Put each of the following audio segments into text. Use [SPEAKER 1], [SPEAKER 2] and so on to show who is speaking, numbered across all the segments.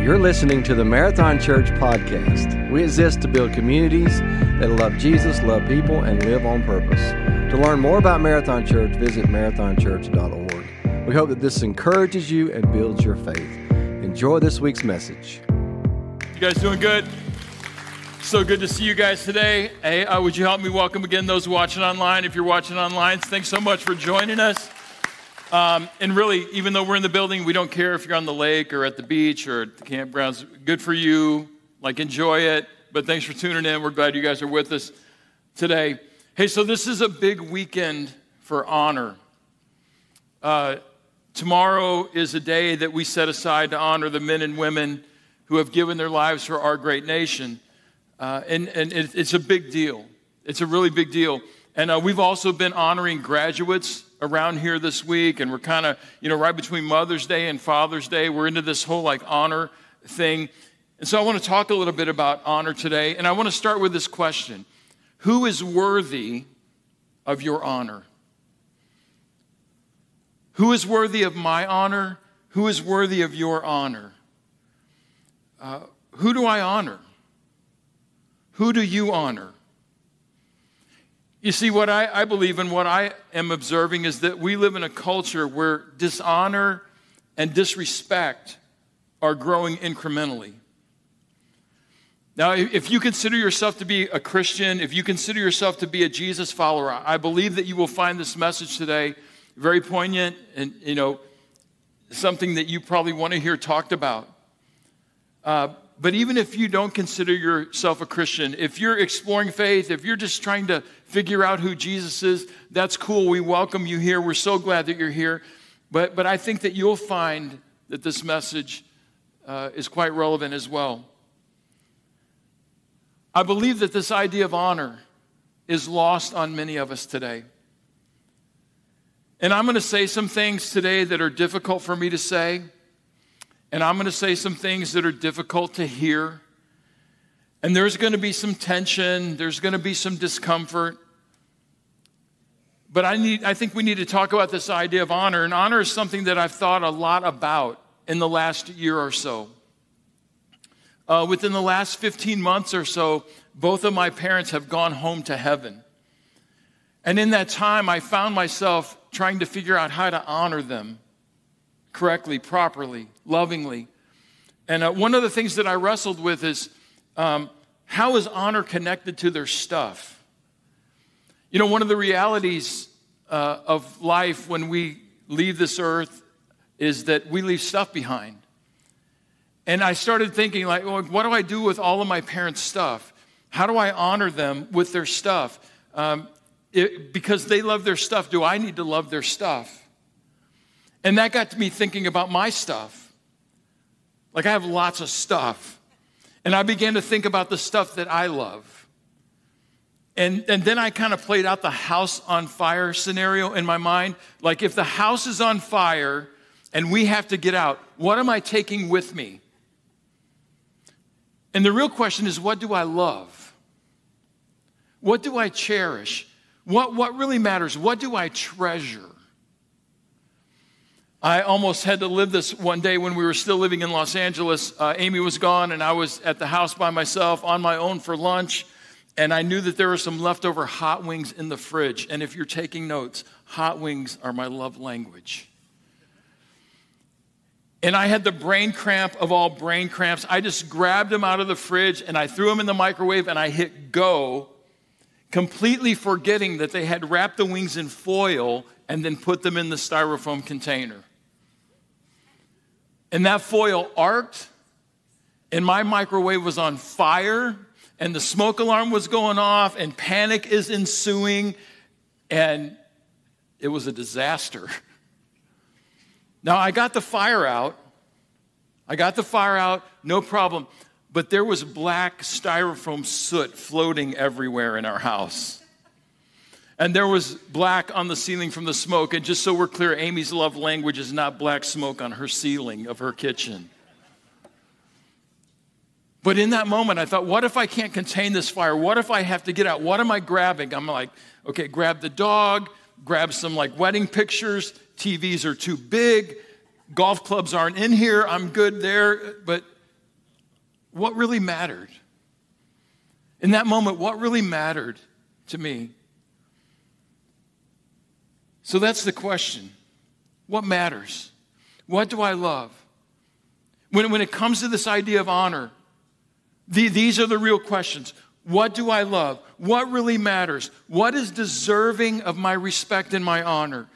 [SPEAKER 1] You're listening to the Marathon Church podcast. We exist to build communities that love Jesus, love people, and live on purpose. To learn more about Marathon Church, visit marathonchurch.org. We hope that this encourages you and builds your faith. Enjoy this week's message.
[SPEAKER 2] You guys doing good? So good to see you guys today. Hey, uh, would you help me welcome again those watching online? If you're watching online, thanks so much for joining us. Um, and really, even though we're in the building, we don't care if you're on the lake or at the beach or at the campgrounds. Good for you. Like, enjoy it. But thanks for tuning in. We're glad you guys are with us today. Hey, so this is a big weekend for honor. Uh, tomorrow is a day that we set aside to honor the men and women who have given their lives for our great nation. Uh, and and it, it's a big deal. It's a really big deal. And uh, we've also been honoring graduates around here this week, and we're kind of, you know, right between Mother's Day and Father's Day. We're into this whole like honor thing. And so I want to talk a little bit about honor today. And I want to start with this question Who is worthy of your honor? Who is worthy of my honor? Who is worthy of your honor? Uh, who do I honor? Who do you honor? You see, what I, I believe and what I am observing is that we live in a culture where dishonor and disrespect are growing incrementally. Now, if you consider yourself to be a Christian, if you consider yourself to be a Jesus follower, I believe that you will find this message today very poignant and, you know, something that you probably want to hear talked about. Uh, but even if you don't consider yourself a Christian, if you're exploring faith, if you're just trying to figure out who Jesus is, that's cool. We welcome you here. We're so glad that you're here. But, but I think that you'll find that this message uh, is quite relevant as well. I believe that this idea of honor is lost on many of us today. And I'm going to say some things today that are difficult for me to say. And I'm going to say some things that are difficult to hear. And there's going to be some tension, there's going to be some discomfort. But I, need, I think we need to talk about this idea of honor. And honor is something that I've thought a lot about in the last year or so. Uh, within the last 15 months or so, both of my parents have gone home to heaven. And in that time, I found myself trying to figure out how to honor them correctly, properly, lovingly. And uh, one of the things that I wrestled with is um, how is honor connected to their stuff? You know, one of the realities uh, of life when we leave this earth is that we leave stuff behind. And I started thinking, like, well, what do I do with all of my parents' stuff? How do I honor them with their stuff? Um, it, because they love their stuff, do I need to love their stuff? And that got me thinking about my stuff. Like, I have lots of stuff. And I began to think about the stuff that I love. And, and then I kind of played out the house on fire scenario in my mind. Like, if the house is on fire and we have to get out, what am I taking with me? And the real question is what do I love? What do I cherish? What, what really matters? What do I treasure? I almost had to live this one day when we were still living in Los Angeles. Uh, Amy was gone, and I was at the house by myself on my own for lunch. And I knew that there were some leftover hot wings in the fridge. And if you're taking notes, hot wings are my love language. And I had the brain cramp of all brain cramps. I just grabbed them out of the fridge and I threw them in the microwave and I hit go, completely forgetting that they had wrapped the wings in foil and then put them in the styrofoam container and that foil arced, and my microwave was on fire, and the smoke alarm was going off, and panic is ensuing, and it was a disaster. Now, I got the fire out. I got the fire out, no problem. But there was black styrofoam soot floating everywhere in our house. And there was black on the ceiling from the smoke. And just so we're clear, Amy's love language is not black smoke on her ceiling of her kitchen. But in that moment, I thought, what if I can't contain this fire? What if I have to get out? What am I grabbing? I'm like, okay, grab the dog, grab some like wedding pictures. TVs are too big. Golf clubs aren't in here. I'm good there. But what really mattered? In that moment, what really mattered to me? So that's the question. What matters? What do I love? When, when it comes to this idea of honor, the, these are the real questions. What do I love? What really matters? What is deserving of my respect and my honor?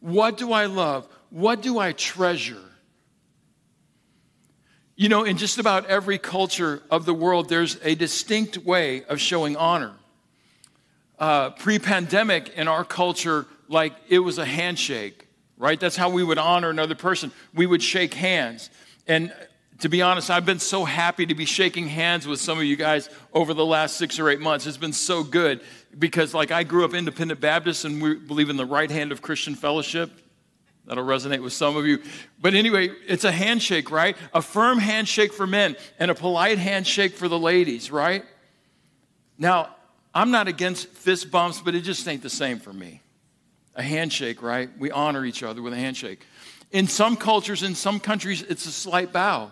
[SPEAKER 2] What do I love? What do I treasure? You know, in just about every culture of the world, there's a distinct way of showing honor. Uh, Pre pandemic, in our culture, like it was a handshake, right? That's how we would honor another person. We would shake hands. And to be honest, I've been so happy to be shaking hands with some of you guys over the last six or eight months. It's been so good because, like, I grew up independent Baptist and we believe in the right hand of Christian fellowship. That'll resonate with some of you. But anyway, it's a handshake, right? A firm handshake for men and a polite handshake for the ladies, right? Now, I'm not against fist bumps, but it just ain't the same for me. A handshake, right? We honor each other with a handshake. In some cultures, in some countries, it's a slight bow.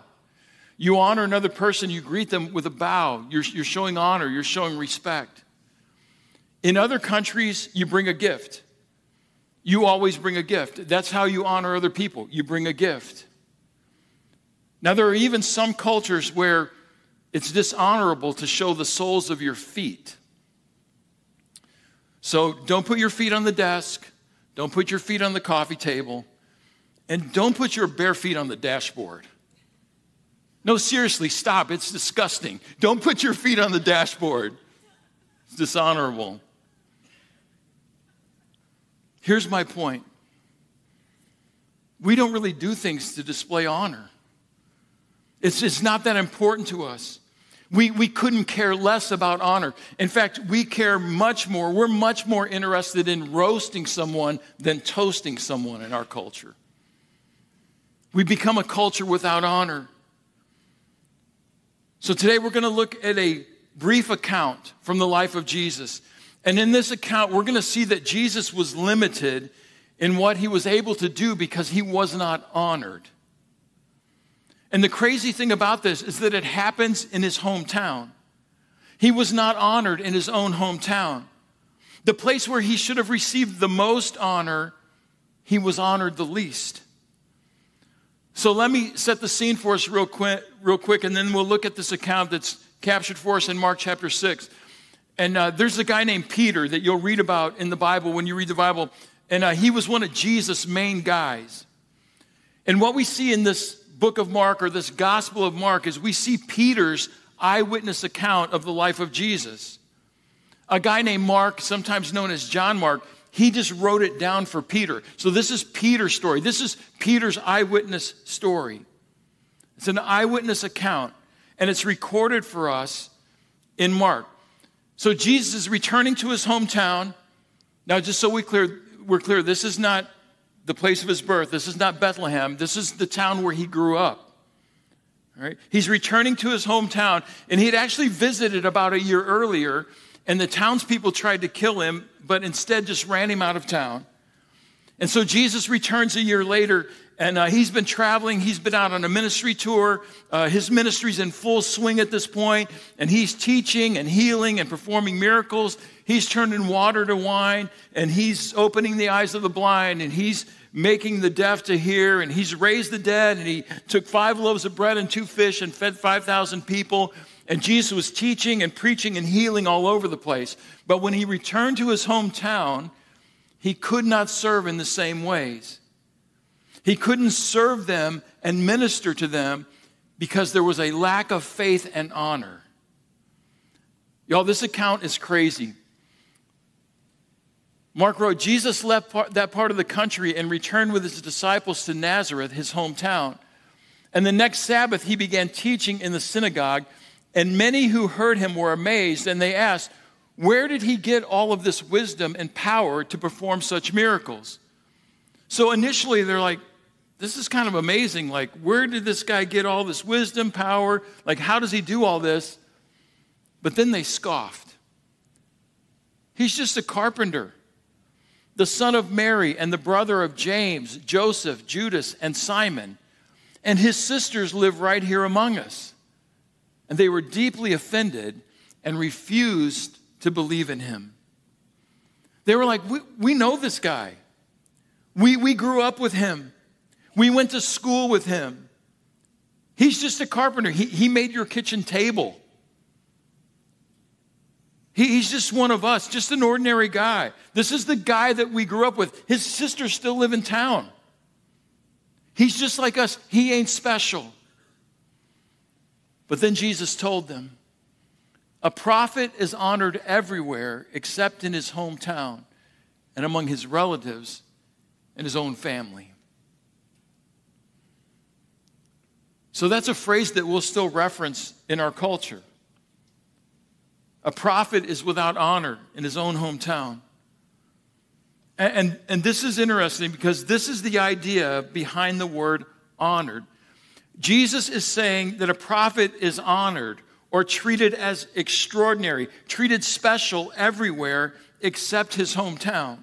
[SPEAKER 2] You honor another person, you greet them with a bow. You're, you're showing honor, you're showing respect. In other countries, you bring a gift. You always bring a gift. That's how you honor other people. You bring a gift. Now, there are even some cultures where it's dishonorable to show the soles of your feet. So don't put your feet on the desk, don't put your feet on the coffee table, and don't put your bare feet on the dashboard. No, seriously, stop. It's disgusting. Don't put your feet on the dashboard, it's dishonorable. Here's my point we don't really do things to display honor, it's, it's not that important to us. We, we couldn't care less about honor. In fact, we care much more. We're much more interested in roasting someone than toasting someone in our culture. We become a culture without honor. So today we're going to look at a brief account from the life of Jesus. And in this account, we're going to see that Jesus was limited in what he was able to do because he was not honored. And the crazy thing about this is that it happens in his hometown. He was not honored in his own hometown. The place where he should have received the most honor, he was honored the least. So let me set the scene for us real quick, real quick, and then we'll look at this account that's captured for us in Mark chapter 6. And uh, there's a guy named Peter that you'll read about in the Bible when you read the Bible. And uh, he was one of Jesus' main guys. And what we see in this book of Mark or this Gospel of Mark is we see Peter's eyewitness account of the life of Jesus. A guy named Mark, sometimes known as John Mark, he just wrote it down for Peter. So this is Peter's story. This is Peter's eyewitness story. It's an eyewitness account, and it's recorded for us in Mark. So Jesus is returning to his hometown. Now, just so we clear, we're clear, this is not the place of his birth. This is not Bethlehem. This is the town where he grew up. All right? He's returning to his hometown, and he had actually visited about a year earlier and the townspeople tried to kill him, but instead just ran him out of town. And so Jesus returns a year later, and uh, he's been traveling. He's been out on a ministry tour. Uh, his ministry's in full swing at this point, and he's teaching and healing and performing miracles. He's turning water to wine, and he's opening the eyes of the blind, and he's making the deaf to hear, and he's raised the dead, and he took five loaves of bread and two fish and fed 5,000 people. And Jesus was teaching and preaching and healing all over the place. But when he returned to his hometown, he could not serve in the same ways. He couldn't serve them and minister to them because there was a lack of faith and honor. Y'all, this account is crazy. Mark wrote Jesus left part, that part of the country and returned with his disciples to Nazareth, his hometown. And the next Sabbath, he began teaching in the synagogue and many who heard him were amazed, and they asked, Where did he get all of this wisdom and power to perform such miracles? So initially, they're like, This is kind of amazing. Like, where did this guy get all this wisdom, power? Like, how does he do all this? But then they scoffed. He's just a carpenter, the son of Mary and the brother of James, Joseph, Judas, and Simon. And his sisters live right here among us. and they were deeply offended and refused to believe in him. They were like, We, we know this guy. We, we grew up with him. We went to school with him. He's just a carpenter. He, he made your kitchen table. He, he's just one of us, just an ordinary guy. This is the guy that we grew up with. His sisters still live in town. He's just like us. He ain't special. But then Jesus told them, a prophet is honored everywhere except in his hometown and among his relatives and his own family. So that's a phrase that we'll still reference in our culture. A prophet is without honor in his own hometown. And, and, and, this is interesting because this is the idea behind the word honored. Jesus is saying that a prophet is honored or treated as extraordinary, treated special everywhere except his hometown.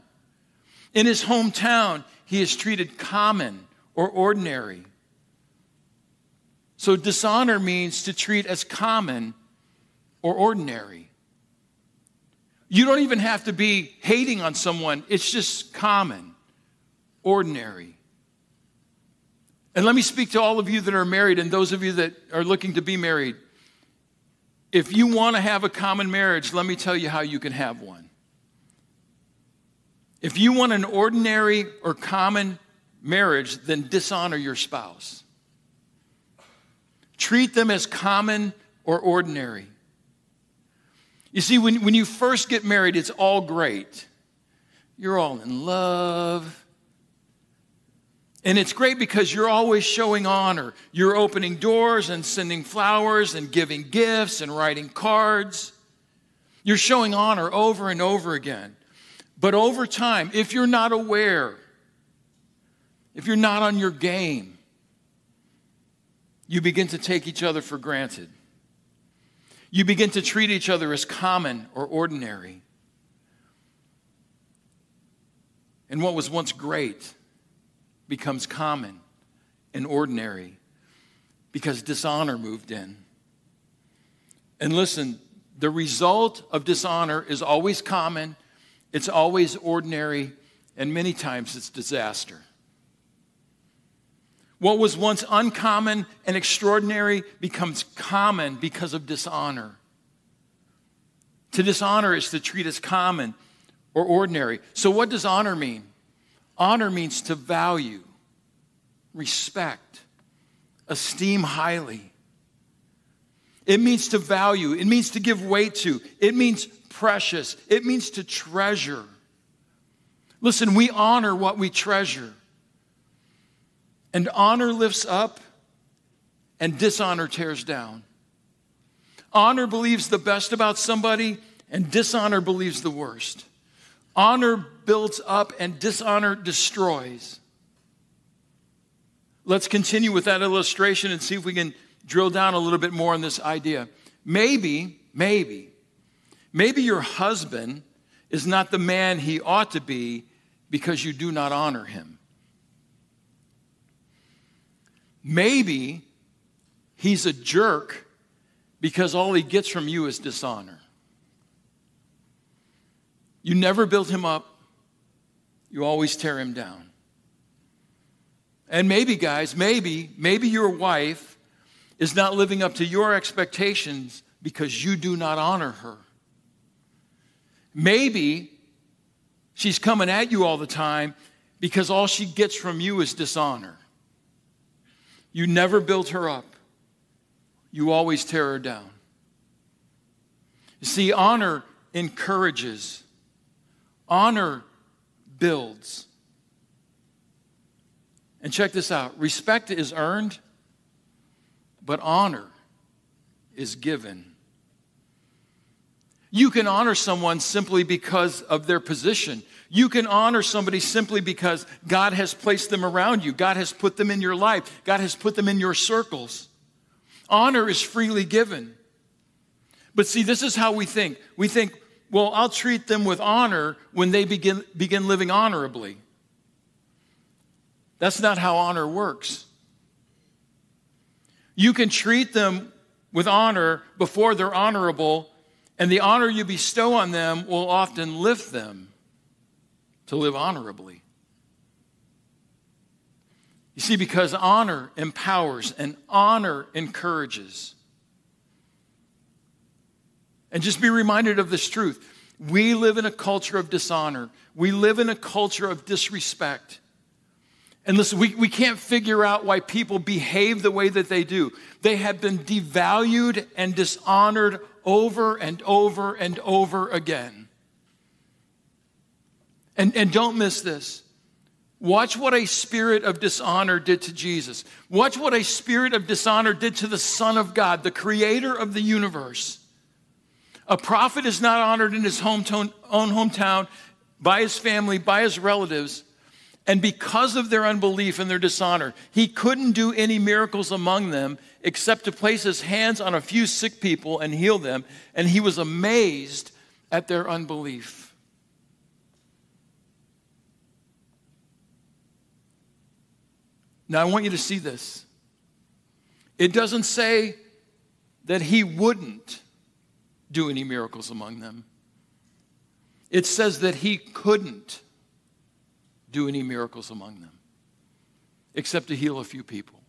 [SPEAKER 2] In his hometown, he is treated common or ordinary. So, dishonor means to treat as common or ordinary. You don't even have to be hating on someone, it's just common, ordinary. And let me speak to all of you that are married and those of you that are looking to be married. If you want to have a common marriage, let me tell you how you can have one. If you want an ordinary or common marriage, then dishonor your spouse. Treat them as common or ordinary. You see, when, when you first get married, it's all great. You're all in love. And it's great because you're always showing honor. You're opening doors and sending flowers and giving gifts and writing cards. You're showing honor over and over again. But over time, if you're not aware, if you're not on your game, you begin to take each other for granted. You begin to treat each other as common or ordinary. And what was once great becomes common and ordinary because dishonor moved in. And listen, the result of dishonor is always common, it's always ordinary, and many times it's disaster. What was once uncommon and extraordinary becomes common because of dishonor. To dishonor is to treat as common or ordinary. So, what does honor mean? Honor means to value, respect, esteem highly. It means to value, it means to give weight to, it means precious, it means to treasure. Listen, we honor what we treasure. And honor lifts up, and dishonor tears down. Honor believes the best about somebody, and dishonor believes the worst. Honor builds up, and dishonor destroys. Let's continue with that illustration and see if we can drill down a little bit more on this idea. Maybe, maybe, maybe your husband is not the man he ought to be because you do not honor him. Maybe he's a jerk because all he gets from you is dishonor. You never build him up, you always tear him down. And maybe, guys, maybe, maybe your wife is not living up to your expectations because you do not honor her. Maybe she's coming at you all the time because all she gets from you is dishonor. You never build her up, you always tear her down. You see, honor encourages, honor builds. And check this out respect is earned, but honor is given. You can honor someone simply because of their position. You can honor somebody simply because God has placed them around you. God has put them in your life. God has put them in your circles. Honor is freely given. But see, this is how we think. We think, well, I'll treat them with honor when they begin, begin living honorably. That's not how honor works. You can treat them with honor before they're honorable, and the honor you bestow on them will often lift them to live honorably. You see, because honor empowers and honor encourages. And just be reminded of this truth. We live in a culture of dishonor. We live in a culture of disrespect. And listen, we, we can't figure out why people behave the way that they do. They have been devalued and dishonored over and over and over again. And, and don't miss this. Watch what a spirit of dishonor did to Jesus. Watch what a spirit of dishonor did to the Son of God, the creator of the universe. A prophet is not honored in his hometown, own hometown, by his family, by his relatives. And because of their unbelief and their dishonor, he couldn't do any miracles among them except to place his hands on a few sick people and heal them. And he was amazed at their unbelief. Now, I want you to see this. It doesn't say that he wouldn't do any miracles among them, it says that he couldn't do any miracles among them except to heal a few people.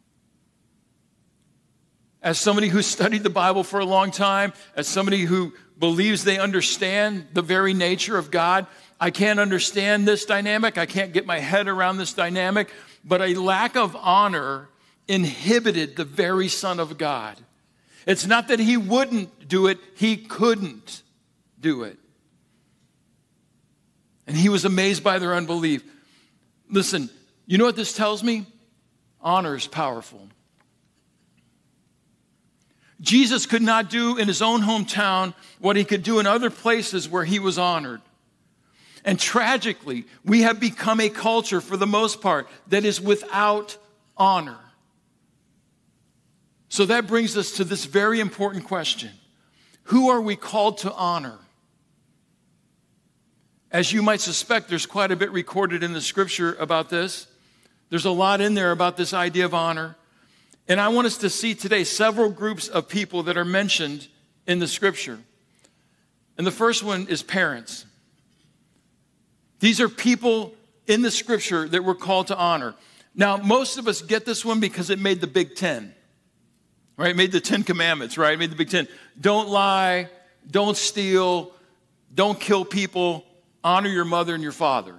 [SPEAKER 2] As somebody who studied the Bible for a long time, as somebody who believes they understand the very nature of God, I can't understand this dynamic. I can't get my head around this dynamic but a lack of honor inhibited the very Son of God. It's not that he wouldn't do it, he couldn't do it. And he was amazed by their unbelief. Listen, you know what this tells me? Honor is powerful. Jesus could not do in his own hometown what he could do in other places where he was honored. And tragically, we have become a culture, for the most part, that is without honor. So that brings us to this very important question Who are we called to honor? As you might suspect, there's quite a bit recorded in the scripture about this. There's a lot in there about this idea of honor. And I want us to see today several groups of people that are mentioned in the scripture. And the first one is parents. These are people in the scripture that we're called to honor. Now, most of us get this one because it made the Big Ten, right? Made the Ten Commandments, right? Made the Big Ten. Don't lie, don't steal, don't kill people, honor your mother and your father.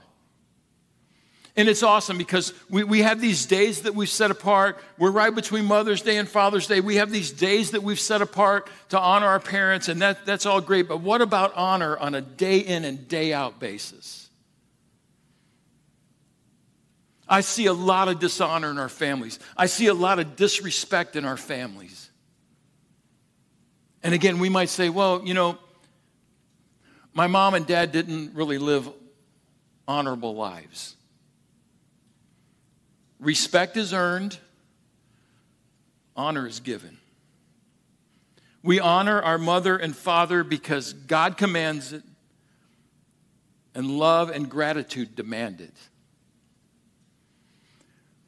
[SPEAKER 2] And it's awesome because we, we have these days that we've set apart. We're right between Mother's Day and Father's Day. We have these days that we've set apart to honor our parents, and that, that's all great. But what about honor on a day in and day out basis? I see a lot of dishonor in our families. I see a lot of disrespect in our families. And again, we might say, well, you know, my mom and dad didn't really live honorable lives. Respect is earned, honor is given. We honor our mother and father because God commands it, and love and gratitude demand it.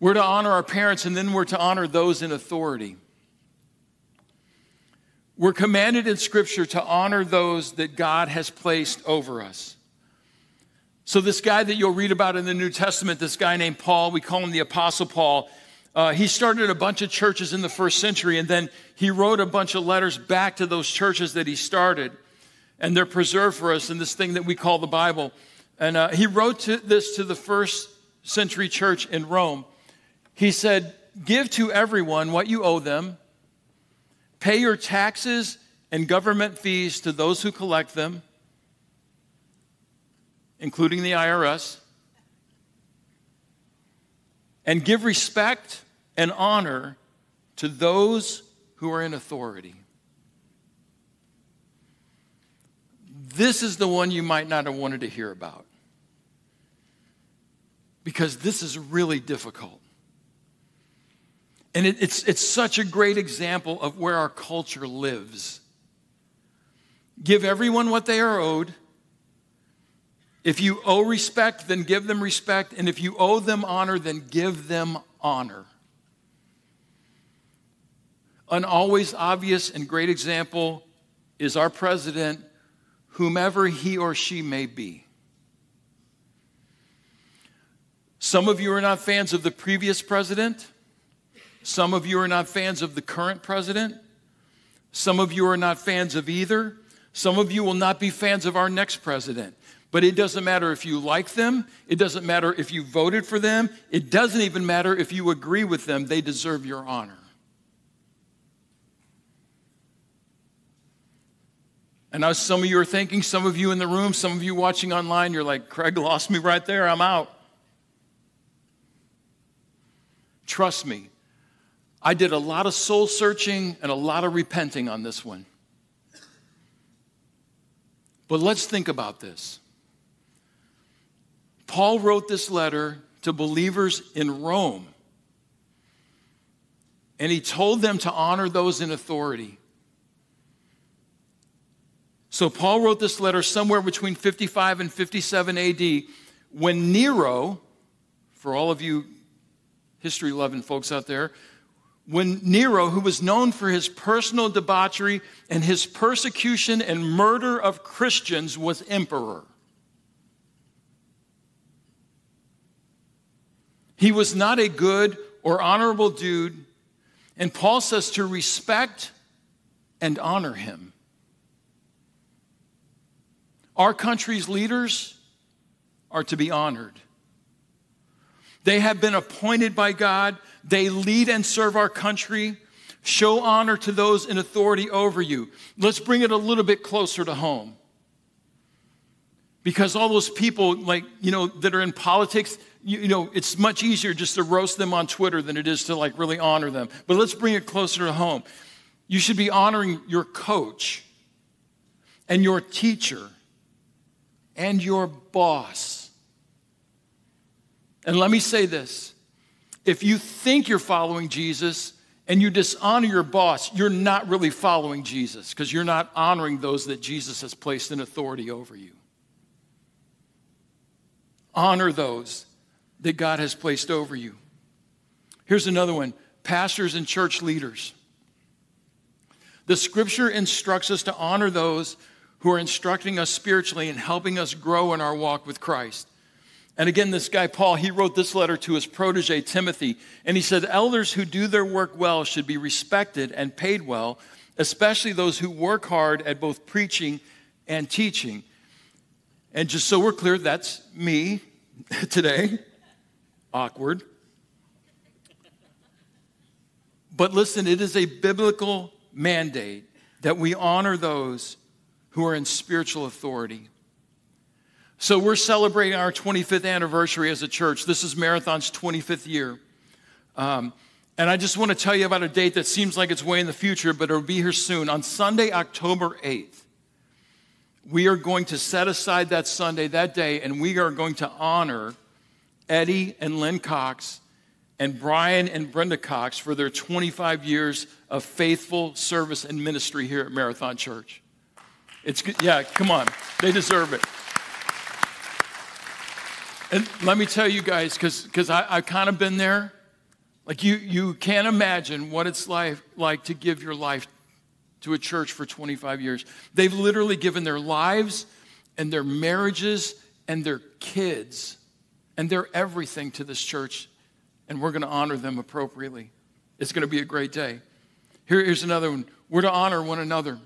[SPEAKER 2] We're to honor our parents, and then we're to honor those in authority. We're commanded in Scripture to honor those that God has placed over us. So, this guy that you'll read about in the New Testament, this guy named Paul, we call him the Apostle Paul, uh, he started a bunch of churches in the first century, and then he wrote a bunch of letters back to those churches that he started. And they're preserved for us in this thing that we call the Bible. And uh, he wrote to this to the first century church in Rome. He said, Give to everyone what you owe them, pay your taxes and government fees to those who collect them, including the IRS, and give respect and honor to those who are in authority. This is the one you might not have wanted to hear about because this is really difficult. And it, it's, it's such a great example of where our culture lives. Give everyone what they are owed. If you owe respect, then give them respect. And if you owe them honor, then give them honor. An always obvious and great example is our president, whomever he or she may be. Some of you are not fans of the previous president. Some of you are not fans of the current president. Some of you are not fans of either. Some of you will not be fans of our next president. But it doesn't matter if you like them. It doesn't matter if you voted for them. It doesn't even matter if you agree with them. They deserve your honor. And now some of you are thinking, some of you in the room, some of you watching online, you're like, Craig lost me right there. I'm out. Trust me, I did a lot of soul searching and a lot of repenting on this one. But let's think about this. Paul wrote this letter to believers in Rome, and he told them to honor those in authority. So, Paul wrote this letter somewhere between 55 and 57 AD when Nero, for all of you history loving folks out there, when Nero, who was known for his personal debauchery and his persecution and murder of Christians, was emperor. He was not a good or honorable dude, and Paul says to respect and honor him. Our country's leaders are to be honored. They have been appointed by God. They lead and serve our country. Show honor to those in authority over you. Let's bring it a little bit closer to home. Because all those people, like, you know, that are in politics, you, you, know, it's much easier just to roast them on Twitter than it is to, like, really honor them. But let's bring it closer to home. You should be honoring your coach and your teacher and your boss and let me say this if you think you're following Jesus and you dishonor your boss, you're not really following Jesus because you're not honoring those that Jesus has placed in authority over you. Honor those that God has placed over you. Here's another one pastors and church leaders. The scripture instructs us to honor those who are instructing us spiritually and helping us grow in our walk with Christ. And again, this guy, Paul, he wrote this letter to his protege, Timothy, and he said, Elders who do their work well should be respected and paid well, especially those who work hard at both preaching and teaching. And just so we're clear, that's me today. Awkward. But listen, it is a biblical mandate that we honor those who are in spiritual authority. So we're celebrating our 25th anniversary as a church. This is Marathon's 25th year. Um, and I just want to tell you about a date that seems like it's way in the future, but it'll be here soon. On Sunday, October 8th, we are going to set aside that Sunday, that day, and we are going to honor Eddie and Lynn Cox and Brian and Brenda Cox for their 25 years of faithful service and ministry here at Marathon Church. It's yeah, come on. They deserve it. And let me tell you guys, because I've kind of been there. Like, you, you can't imagine what it's like, like to give your life to a church for 25 years. They've literally given their lives and their marriages and their kids and their everything to this church, and we're going to honor them appropriately. It's going to be a great day. Here, here's another one we're to honor one another.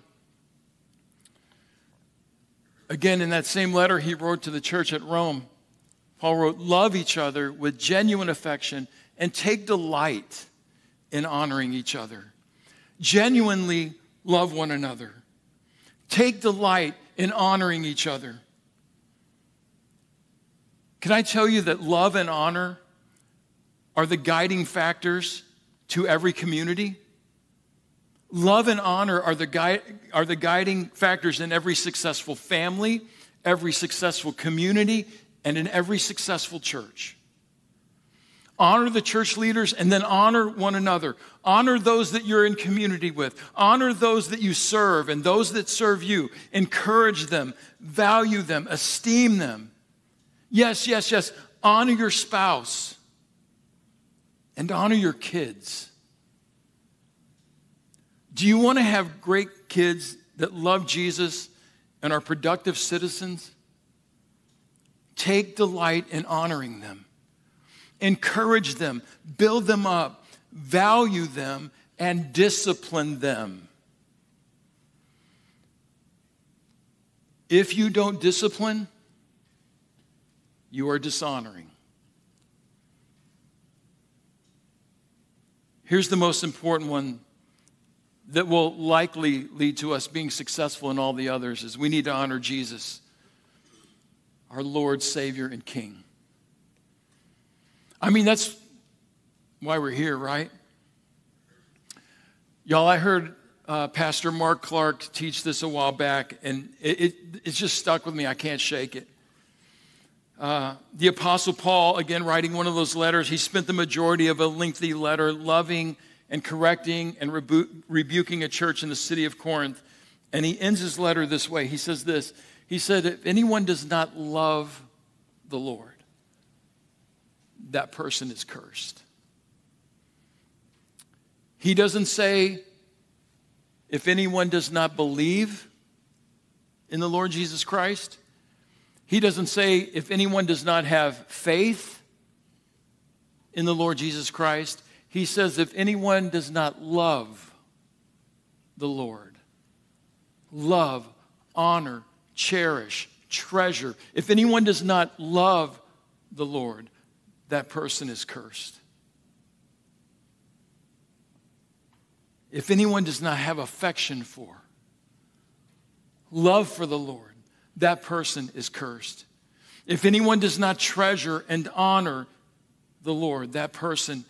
[SPEAKER 2] Again, in that same letter he wrote to the church at Rome, Paul wrote, Love each other with genuine affection and take delight in honoring each other. Genuinely love one another. Take delight in honoring each other. Can I tell you that love and honor are the guiding factors to every community? Love and honor are the, gui- are the guiding factors in every successful family, every successful community, and in every successful church. Honor the church leaders and then honor one another. Honor those that you're in community with. Honor those that you serve and those that serve you. Encourage them, value them, esteem them. Yes, yes, yes. Honor your spouse and honor your kids. Do you want to have great kids that love Jesus and are productive citizens? Take delight in honoring them, encourage them, build them up, value them, and discipline them. If you don't discipline, you are dishonoring. Here's the most important one that will likely lead to us being successful in all the others is we need to honor Jesus, our Lord, Savior, and King. I mean, that's why we're here, right? Y'all, I heard uh, Pastor Mark Clark teach this a while back, and it, it, just stuck with me. I can't shake it. Uh, the Apostle Paul, again, writing one of those letters, he spent the majority of a lengthy letter loving and correcting and rebu- rebuking a church in the city of Corinth. And he ends his letter this way. He says this He said, If anyone does not love the Lord, that person is cursed. He doesn't say, if anyone does not believe in the Lord Jesus Christ, he doesn't say, if anyone does not have faith in the Lord Jesus Christ, he says, if anyone does not love the Lord, love, honor, cherish, treasure, if anyone does not love the Lord, that person is cursed. If anyone does not have affection for, love for the Lord, that person is cursed. If anyone does not treasure and honor the Lord, that person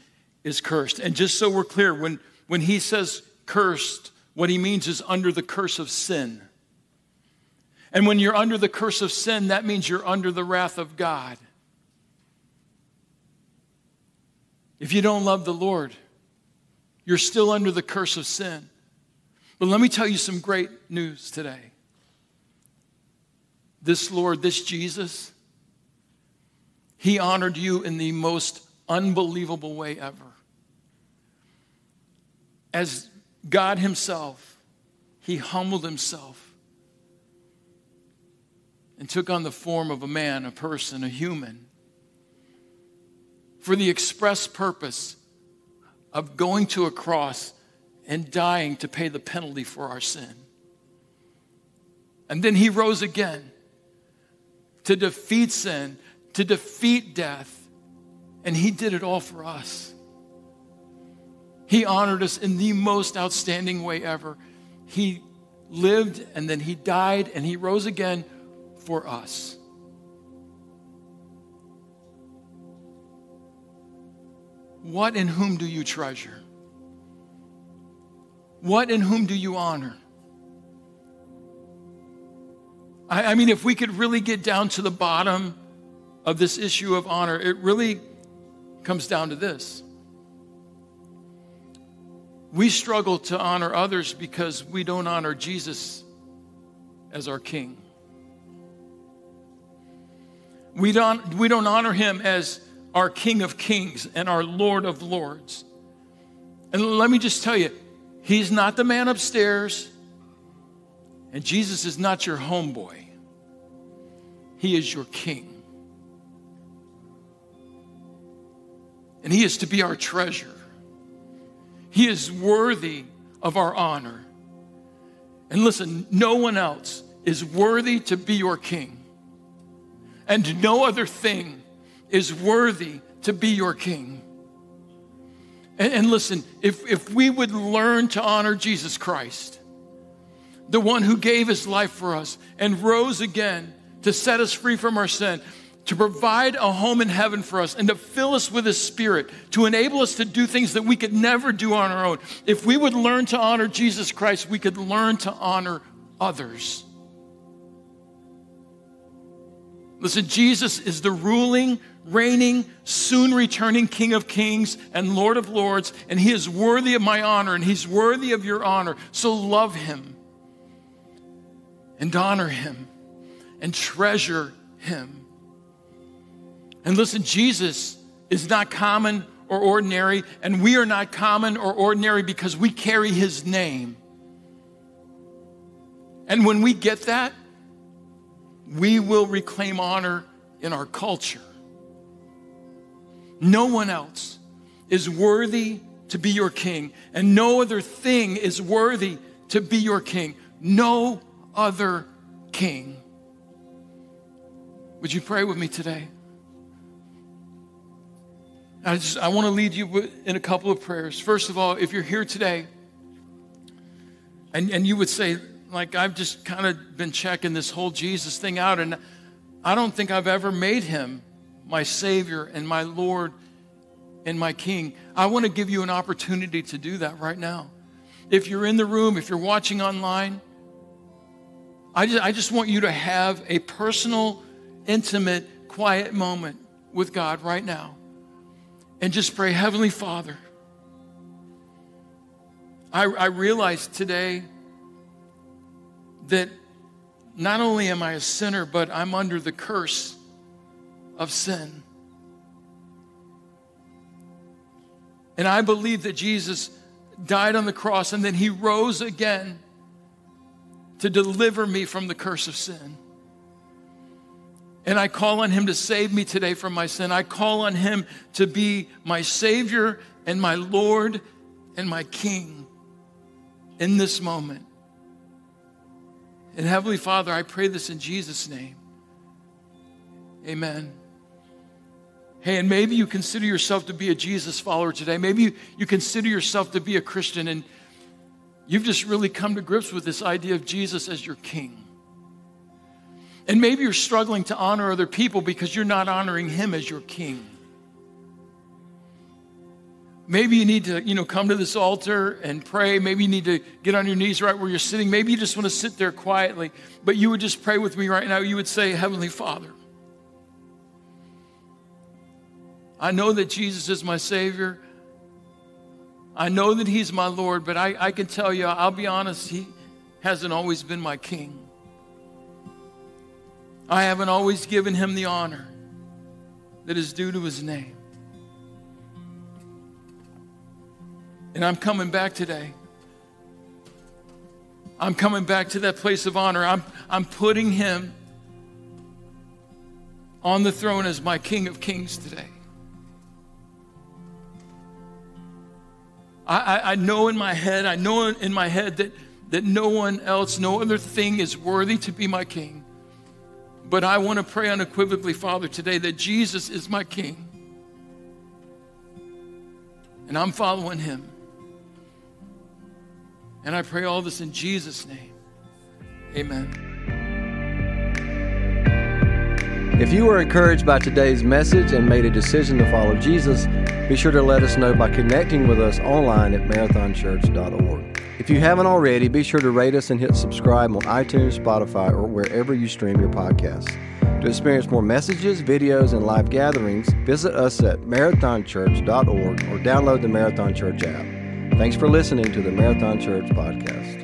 [SPEAKER 2] is cursed. And just so we're clear, when, when he says cursed, what he means is under the curse of sin. And when you're under the curse of sin, that means you're under the wrath of God. If you don't love the Lord, you're still under the curse of sin. But let me tell you some great news today this Lord, this Jesus, he honored you in the most unbelievable way ever. As God Himself, He humbled Himself and took on the form of a man, a person, a human, for the express purpose of going to a cross and dying to pay the penalty for our sin. And then He rose again to defeat sin, to defeat death. And He did it all for us. He honored us in the most outstanding way ever. He lived and then He died and He rose again for us. What in whom do you treasure? What in whom do you honor? I, I mean, if we could really get down to the bottom of this issue of honor, it really comes down to this. We struggle to honor others because we don't honor Jesus as our King. We don't, we don't honor him as our King of Kings and our Lord of Lords. And let me just tell you, he's not the man upstairs. And Jesus is not your homeboy, He is your king. And He is to be our treasure. He is worthy of our honor. And listen, no one else is worthy to be your king. And no other thing is worthy to be your king. And, and, listen, if, if we would learn to honor Jesus Christ, the one who gave his life for us and rose again to set us free from our sin, to provide a home in heaven for us, and to fill us with his spirit, to enable us to do things that we could never do on our own. If we would learn to honor Jesus Christ, we could learn to honor others. Listen, Jesus is the ruling, reigning, soon returning King of kings and Lord of lords, and he is worthy of my honor, and he's worthy of your honor. So love him and honor him and treasure him. And listen, Jesus is not common or ordinary, and we are not common or ordinary because we carry his name. And when we get that, we will reclaim honor in our culture. No one else is worthy to be your king, and no other thing is worthy to be your king. No other king. Would you pray with me today? I just I want to lead you in a couple of prayers. First of all, if you're here today and, and you would say, like, I've just kind of been checking this whole Jesus thing out, and I don't think I've ever made him my Savior and my Lord and my King. I want to give you an opportunity to do that right now. If you're in the room, if you're watching online, I just, I just want you to have a personal, intimate, quiet moment with God right now and just pray, Heavenly Father. I, I realize today that not only am I a sinner, but I'm under the curse of sin. And I believe that Jesus died on the cross and then he rose again to deliver me from the curse of sin. And I call on him to save me today from my sin. I call on him to be my Savior and my Lord and my King in this moment. And Heavenly Father, I pray this in Jesus' name. Amen. Hey, and maybe you consider yourself to be a Jesus follower today. Maybe you, you consider yourself to be a Christian and you've just really come to grips with this idea of Jesus as your King. And maybe you're struggling to honor other people because you're not honoring him as your king. Maybe you need to, you know, come to this altar and pray. Maybe you need to get on your knees right where you're sitting. Maybe you just want to sit there quietly. But you would just pray with me right now. You would say, Heavenly Father, I know that Jesus is my Savior. I know that He's my Lord, but I, I can tell you, I'll be honest, He hasn't always been my King. I haven't always given him the honor that is due to his name. And I'm coming back today. I'm coming back to that place of honor. I'm, I'm putting him on the throne as my King of Kings today. I, I, I know in my head, I know in my head that, that no one else, no other thing is worthy to be my King. But I want to pray unequivocally, Father, today that Jesus is my King. And I'm following him. And I pray all this in Jesus' name. Amen.
[SPEAKER 1] If you were encouraged by today's message and made a decision to follow Jesus, be sure to let us know by connecting with us online at marathonchurch.org. If you haven't already, be sure to rate us and hit subscribe on iTunes, Spotify, or wherever you stream your podcasts. To experience more messages, videos, and live gatherings, visit us at marathonchurch.org or download the Marathon Church app. Thanks for listening to the Marathon Church podcast.